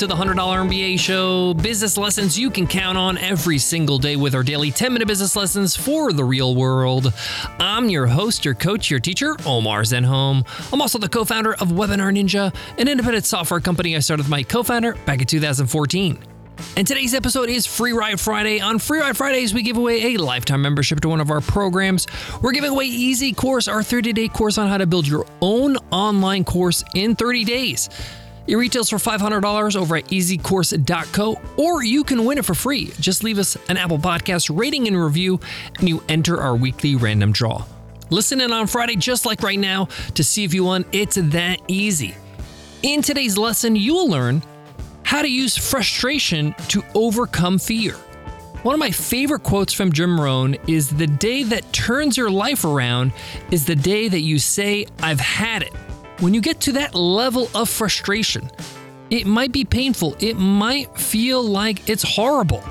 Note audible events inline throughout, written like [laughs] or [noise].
to the $100 MBA show. Business lessons you can count on every single day with our daily 10 minute business lessons for the real world. I'm your host, your coach, your teacher, Omar Zenhom. I'm also the co founder of Webinar Ninja, an independent software company I started with my co founder back in 2014. And today's episode is Free Ride Friday. On Free Ride Fridays, we give away a lifetime membership to one of our programs. We're giving away Easy Course, our 30 day course on how to build your own online course in 30 days. It retails for $500 over at easycourse.co, or you can win it for free. Just leave us an Apple Podcast rating and review, and you enter our weekly random draw. Listen in on Friday, just like right now, to see if you won. It's that easy. In today's lesson, you will learn how to use frustration to overcome fear. One of my favorite quotes from Jim Rohn is The day that turns your life around is the day that you say, I've had it. When you get to that level of frustration, it might be painful, it might feel like it's horrible,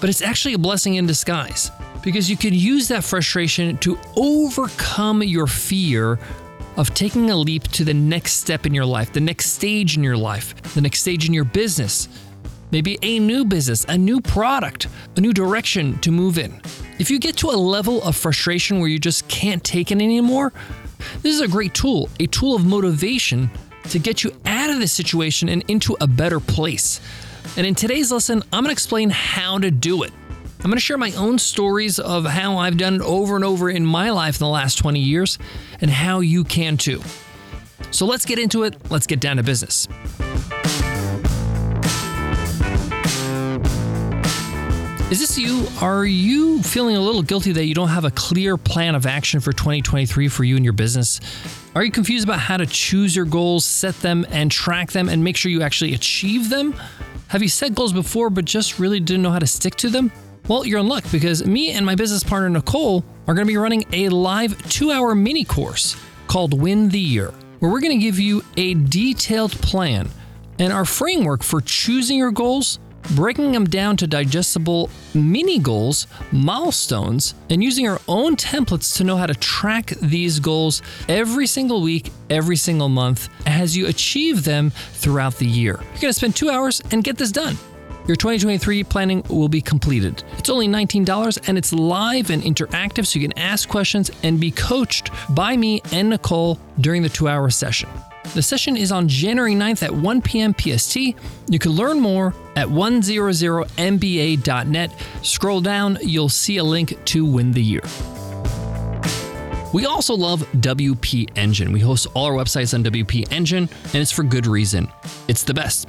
but it's actually a blessing in disguise because you can use that frustration to overcome your fear of taking a leap to the next step in your life, the next stage in your life, the next stage in your business, maybe a new business, a new product, a new direction to move in. If you get to a level of frustration where you just can't take it anymore, this is a great tool, a tool of motivation to get you out of this situation and into a better place. And in today's lesson, I'm going to explain how to do it. I'm going to share my own stories of how I've done it over and over in my life in the last 20 years and how you can too. So let's get into it. Let's get down to business. Is this you? Are you feeling a little guilty that you don't have a clear plan of action for 2023 for you and your business? Are you confused about how to choose your goals, set them, and track them, and make sure you actually achieve them? Have you set goals before but just really didn't know how to stick to them? Well, you're in luck because me and my business partner Nicole are going to be running a live two hour mini course called Win the Year, where we're going to give you a detailed plan and our framework for choosing your goals, breaking them down to digestible mini goals, milestones, and using our own templates to know how to track these goals every single week, every single month as you achieve them throughout the year. You're to spend two hours and get this done. Your 2023 planning will be completed. It's only $19 and it's live and interactive so you can ask questions and be coached by me and Nicole during the two hour session. The session is on January 9th at 1 p.m. PST. You can learn more at 100mba.net. Scroll down, you'll see a link to win the year. We also love WP Engine. We host all our websites on WP Engine, and it's for good reason. It's the best.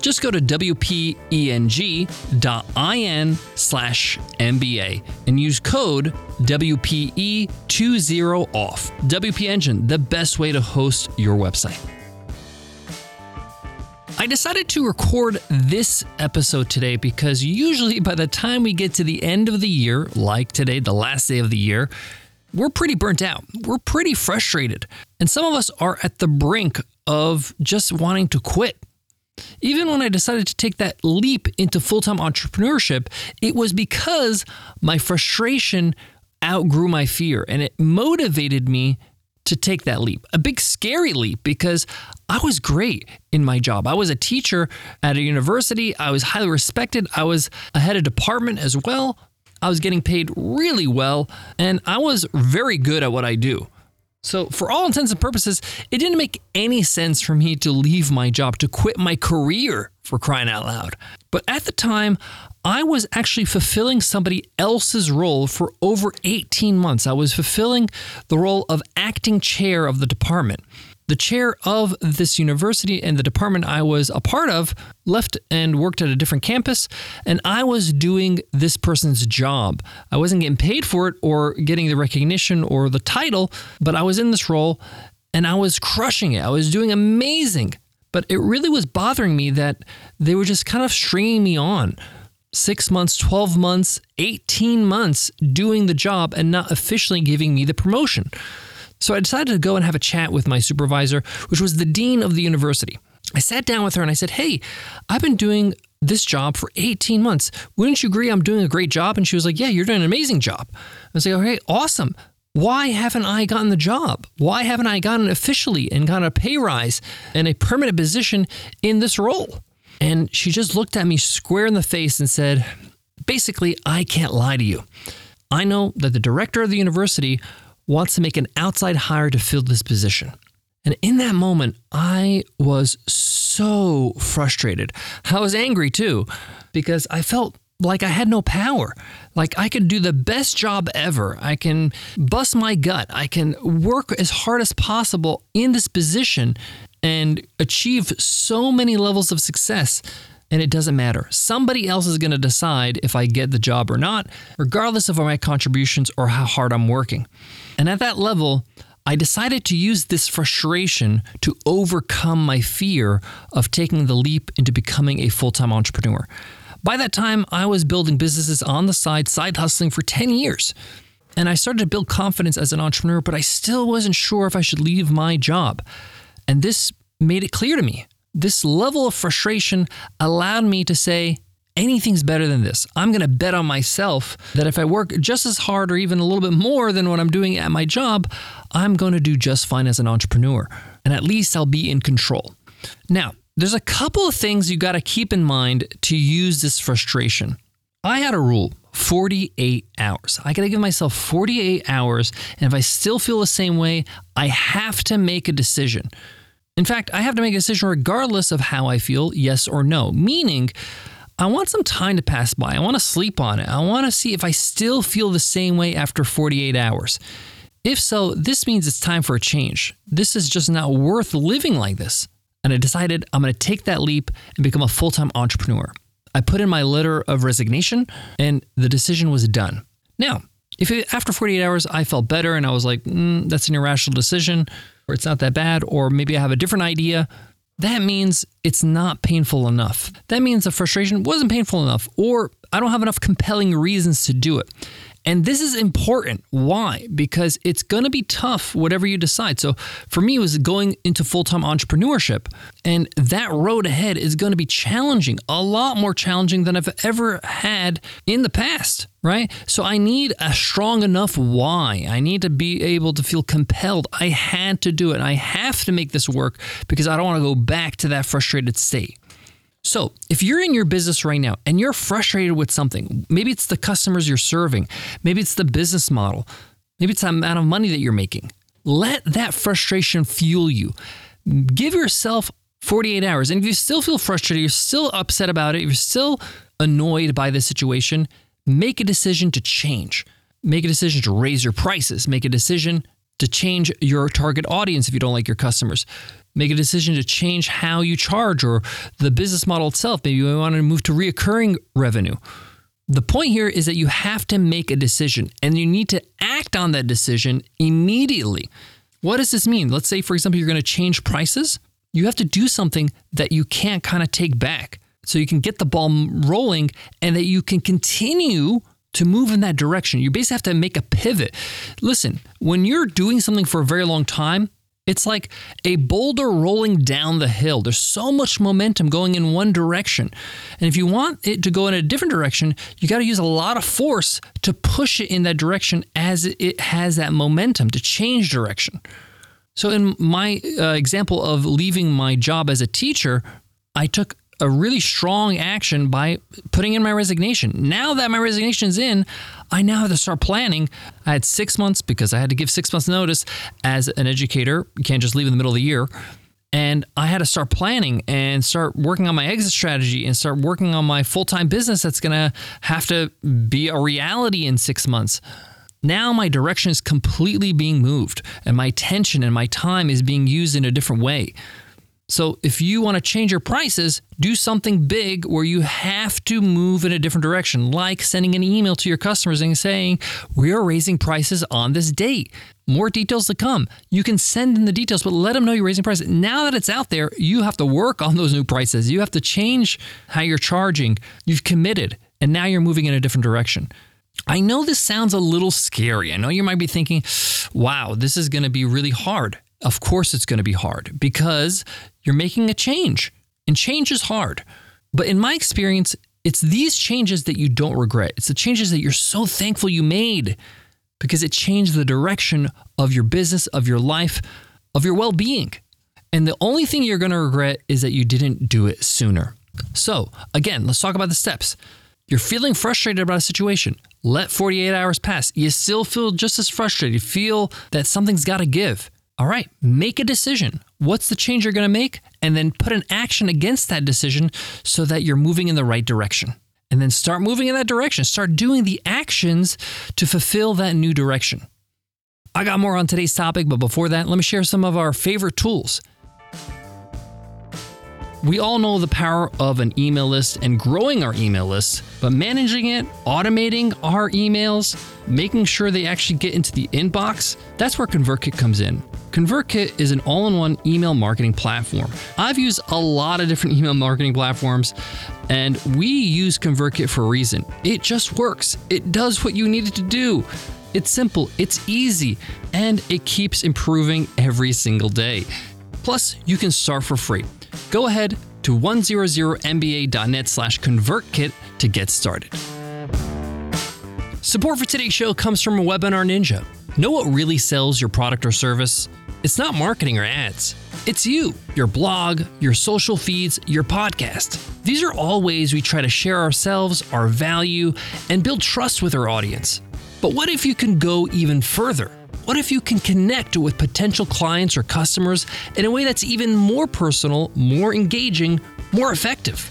Just go to wpeng.in slash MBA and use code WPE20OFF. WP Engine, the best way to host your website. I decided to record this episode today because usually by the time we get to the end of the year, like today, the last day of the year, we're pretty burnt out. We're pretty frustrated. And some of us are at the brink of just wanting to quit. Even when I decided to take that leap into full time entrepreneurship, it was because my frustration outgrew my fear and it motivated me to take that leap. A big scary leap because I was great in my job. I was a teacher at a university. I was highly respected. I was a head of department as well. I was getting paid really well and I was very good at what I do. So, for all intents and purposes, it didn't make any sense for me to leave my job, to quit my career for crying out loud. But at the time, I was actually fulfilling somebody else's role for over 18 months. I was fulfilling the role of acting chair of the department. The chair of this university and the department I was a part of left and worked at a different campus, and I was doing this person's job. I wasn't getting paid for it or getting the recognition or the title, but I was in this role and I was crushing it. I was doing amazing. But it really was bothering me that they were just kind of stringing me on six months, 12 months, 18 months doing the job and not officially giving me the promotion. So I decided to go and have a chat with my supervisor, which was the dean of the university. I sat down with her and I said, Hey, I've been doing this job for 18 months. Wouldn't you agree I'm doing a great job? And she was like, Yeah, you're doing an amazing job. I was like, Okay, awesome. Why haven't I gotten the job? Why haven't I gotten officially and gotten a pay rise and a permanent position in this role? And she just looked at me square in the face and said, Basically, I can't lie to you. I know that the director of the university wants to make an outside hire to fill this position. And in that moment, I was so frustrated. I was angry too, because I felt like I had no power. Like I can do the best job ever. I can bust my gut. I can work as hard as possible in this position and achieve so many levels of success. And it doesn't matter. Somebody else is going to decide if I get the job or not, regardless of my contributions or how hard I'm working. And at that level, I decided to use this frustration to overcome my fear of taking the leap into becoming a full time entrepreneur. By that time, I was building businesses on the side, side hustling for 10 years. And I started to build confidence as an entrepreneur, but I still wasn't sure if I should leave my job. And this made it clear to me. This level of frustration allowed me to say, anything's better than this. I'm going to bet on myself that if I work just as hard or even a little bit more than what I'm doing at my job, I'm going to do just fine as an entrepreneur. And at least I'll be in control. Now, there's a couple of things you got to keep in mind to use this frustration. I had a rule 48 hours. I got to give myself 48 hours. And if I still feel the same way, I have to make a decision. In fact, I have to make a decision regardless of how I feel, yes or no, meaning I want some time to pass by. I want to sleep on it. I want to see if I still feel the same way after 48 hours. If so, this means it's time for a change. This is just not worth living like this. And I decided I'm going to take that leap and become a full time entrepreneur. I put in my letter of resignation and the decision was done. Now, if it, after 48 hours I felt better and I was like, mm, that's an irrational decision, or it's not that bad, or maybe I have a different idea, that means it's not painful enough. That means the frustration wasn't painful enough, or I don't have enough compelling reasons to do it. And this is important. Why? Because it's going to be tough, whatever you decide. So for me, it was going into full time entrepreneurship. And that road ahead is going to be challenging, a lot more challenging than I've ever had in the past, right? So I need a strong enough why. I need to be able to feel compelled. I had to do it. I have to make this work because I don't want to go back to that frustrated state. So, if you're in your business right now and you're frustrated with something, maybe it's the customers you're serving, maybe it's the business model, maybe it's the amount of money that you're making, let that frustration fuel you. Give yourself 48 hours. And if you still feel frustrated, you're still upset about it, you're still annoyed by the situation, make a decision to change. Make a decision to raise your prices, make a decision to change your target audience if you don't like your customers make a decision to change how you charge or the business model itself. Maybe you want to move to reoccurring revenue. The point here is that you have to make a decision and you need to act on that decision immediately. What does this mean? Let's say, for example, you're going to change prices. You have to do something that you can't kind of take back so you can get the ball rolling and that you can continue to move in that direction. You basically have to make a pivot. Listen, when you're doing something for a very long time, it's like a boulder rolling down the hill. There's so much momentum going in one direction. And if you want it to go in a different direction, you got to use a lot of force to push it in that direction as it has that momentum to change direction. So, in my uh, example of leaving my job as a teacher, I took a really strong action by putting in my resignation. Now that my resignation is in, I now have to start planning. I had six months because I had to give six months notice as an educator. You can't just leave in the middle of the year. And I had to start planning and start working on my exit strategy and start working on my full time business that's going to have to be a reality in six months. Now my direction is completely being moved and my attention and my time is being used in a different way. So if you want to change your prices, do something big where you have to move in a different direction, like sending an email to your customers and saying, We are raising prices on this date. More details to come. You can send in the details, but let them know you're raising prices. Now that it's out there, you have to work on those new prices. You have to change how you're charging. You've committed. and now you're moving in a different direction. I know this sounds a little scary. I know you might be thinking, wow, this is going to be really hard. Of course, it's going to be hard because you're making a change, and change is hard. But in my experience, it's these changes that you don't regret. It's the changes that you're so thankful you made because it changed the direction of your business, of your life, of your well being. And the only thing you're going to regret is that you didn't do it sooner. So, again, let's talk about the steps. You're feeling frustrated about a situation. Let 48 hours pass. You still feel just as frustrated. You feel that something's got to give. All right, make a decision. What's the change you're going to make? And then put an action against that decision so that you're moving in the right direction. And then start moving in that direction. Start doing the actions to fulfill that new direction. I got more on today's topic, but before that, let me share some of our favorite tools. We all know the power of an email list and growing our email list, but managing it, automating our emails, making sure they actually get into the inbox, that's where ConvertKit comes in. ConvertKit is an all in one email marketing platform. I've used a lot of different [laughs] email marketing platforms, and we use ConvertKit for a reason. It just works, it does what you need it to do. It's simple, it's easy, and it keeps improving every single day. Plus, you can start for free. Go ahead to 100mba.net slash convertkit to get started. Support for today's show comes from a Webinar Ninja. Know what really sells your product or service? It's not marketing or ads. It's you, your blog, your social feeds, your podcast. These are all ways we try to share ourselves, our value, and build trust with our audience. But what if you can go even further? What if you can connect with potential clients or customers in a way that's even more personal, more engaging, more effective?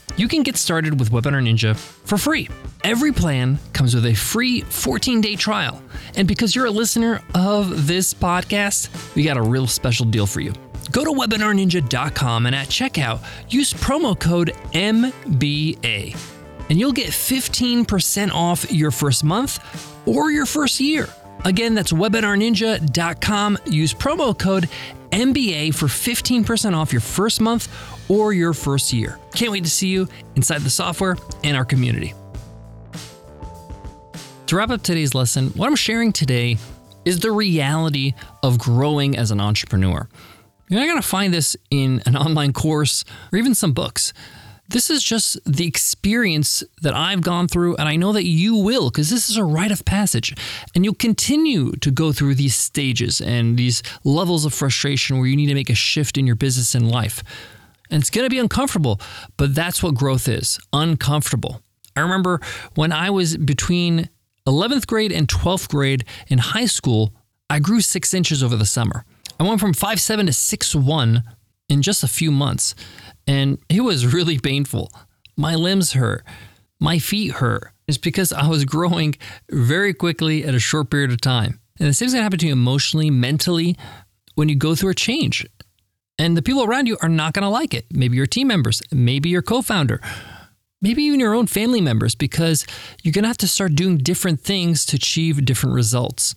you can get started with Webinar Ninja for free. Every plan comes with a free 14 day trial. And because you're a listener of this podcast, we got a real special deal for you. Go to webinarninja.com and at checkout, use promo code MBA, and you'll get 15% off your first month or your first year. Again, that's webinarninja.com. Use promo code MBA for 15% off your first month or your first year. Can't wait to see you inside the software and our community. To wrap up today's lesson, what I'm sharing today is the reality of growing as an entrepreneur. You're not going to find this in an [laughs] online course or even some books. This is just the experience that I've gone through, and I know that you will, because this is a rite of passage. And you'll continue to go through these stages and these levels of frustration where you need to make a shift in your business and life. And it's going to be uncomfortable, but that's what growth is uncomfortable. I remember when I was between 11th grade and 12th grade in high school, I grew six inches over the summer. I went from 5'7 to 6'1 in just a few months, and it was really painful. My limbs hurt, my feet hurt. It's because I was growing very quickly at a short period of time. And the same is going to happen to you emotionally, mentally, when you go through a change. And the people around you are not going to like it. Maybe your team members, maybe your co founder, maybe even your own family members, because you're going to have to start doing different things to achieve different results.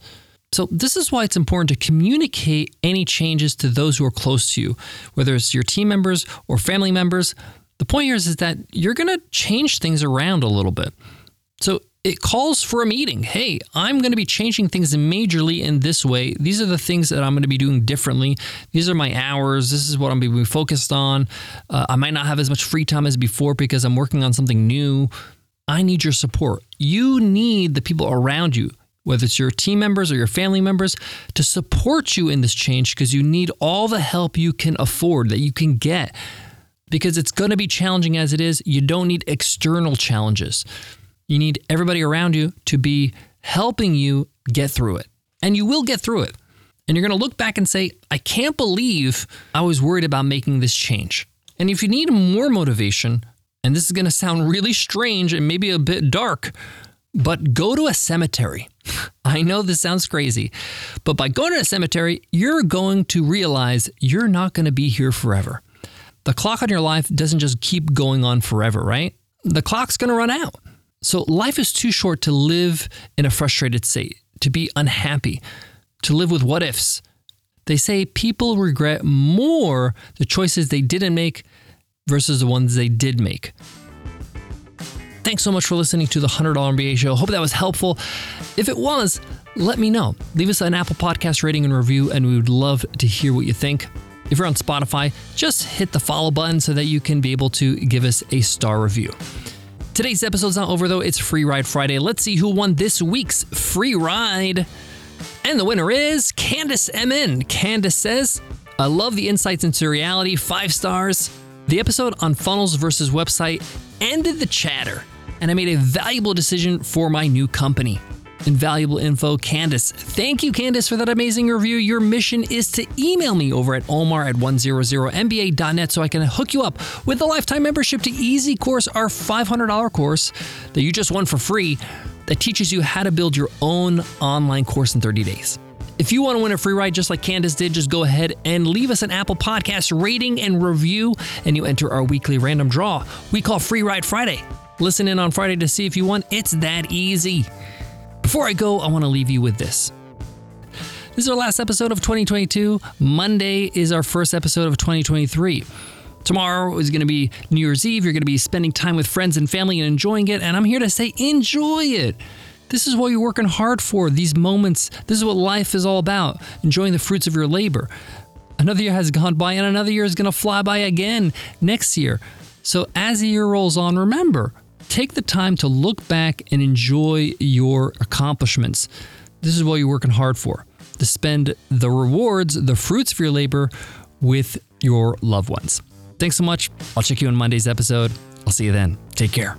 So, this is why it's important to communicate any changes to those who are close to you, whether it's your team members or family members. The point here is, is that you're going to change things around a little bit. So, it calls for a meeting. Hey, I'm going to be changing things majorly in this way. These are the things that I'm going to be doing differently. These are my hours. This is what I'm going to be focused on. Uh, I might not have as much free time as before because I'm working on something new. I need your support. You need the people around you whether it's your team members or your family members, to support you in this change because you need all the help you can afford that you can get. Because it's going to be challenging as it is. You don't need external challenges. You need everybody around you to be helping you get through it. And you will get through it. And you're going to look back and say, I can't believe I was worried about making this change. And if you need more motivation, And this is going to sound really strange and maybe a bit dark, but go to a cemetery. [laughs] I know this sounds crazy, but by going to a cemetery, you're going to realize you're not going to be here forever. The clock on your life doesn't just keep going on forever, right? The clock's going to run out. So life is too short to live in a frustrated state, to be unhappy, to live with what ifs. They say people regret more the choices they didn't make versus the ones they did make. Thanks so much for listening to the $100 MBA show. Hope that was helpful. If it was, let me know. Leave us an Apple Podcast rating and review, and we would love to hear what you think. If you're on Spotify, just hit the follow button so that you can be able to give us a star review. Today's episode's not over though, it's Free Ride Friday. Let's see who won this week's free ride. And the winner is Candace MN. Candace says, I love the insights into reality, five stars. The episode on funnels versus website ended the chatter and I made a valuable decision for my new company. Invaluable info, Candace. Thank you, Candace, for that amazing review. Your mission is to email me over at omar at 100mba.net so I can hook you up with a lifetime membership to Easy Course, our $500 course that you just won for free that teaches you how to build your own online course in 30 days. If you want to win a free ride just like Candace did, just go ahead and leave us an Apple Podcast rating and review, and you enter our weekly random draw we call Free Ride Friday. Listen in on Friday to see if you won. It's that easy. Before I go, I want to leave you with this. This is our last episode of 2022. Monday is our first episode of 2023. Tomorrow is going to be New Year's Eve. You're going to be spending time with friends and family and enjoying it. And I'm here to say, enjoy it. This is what you're working hard for, these moments. This is what life is all about enjoying the fruits of your labor. Another year has gone by, and another year is going to fly by again next year. So, as the year rolls on, remember take the time to look back and enjoy your accomplishments. This is what you're working hard for to spend the rewards, the fruits of your labor with your loved ones. Thanks so much. I'll check you on Monday's episode. I'll see you then. Take care.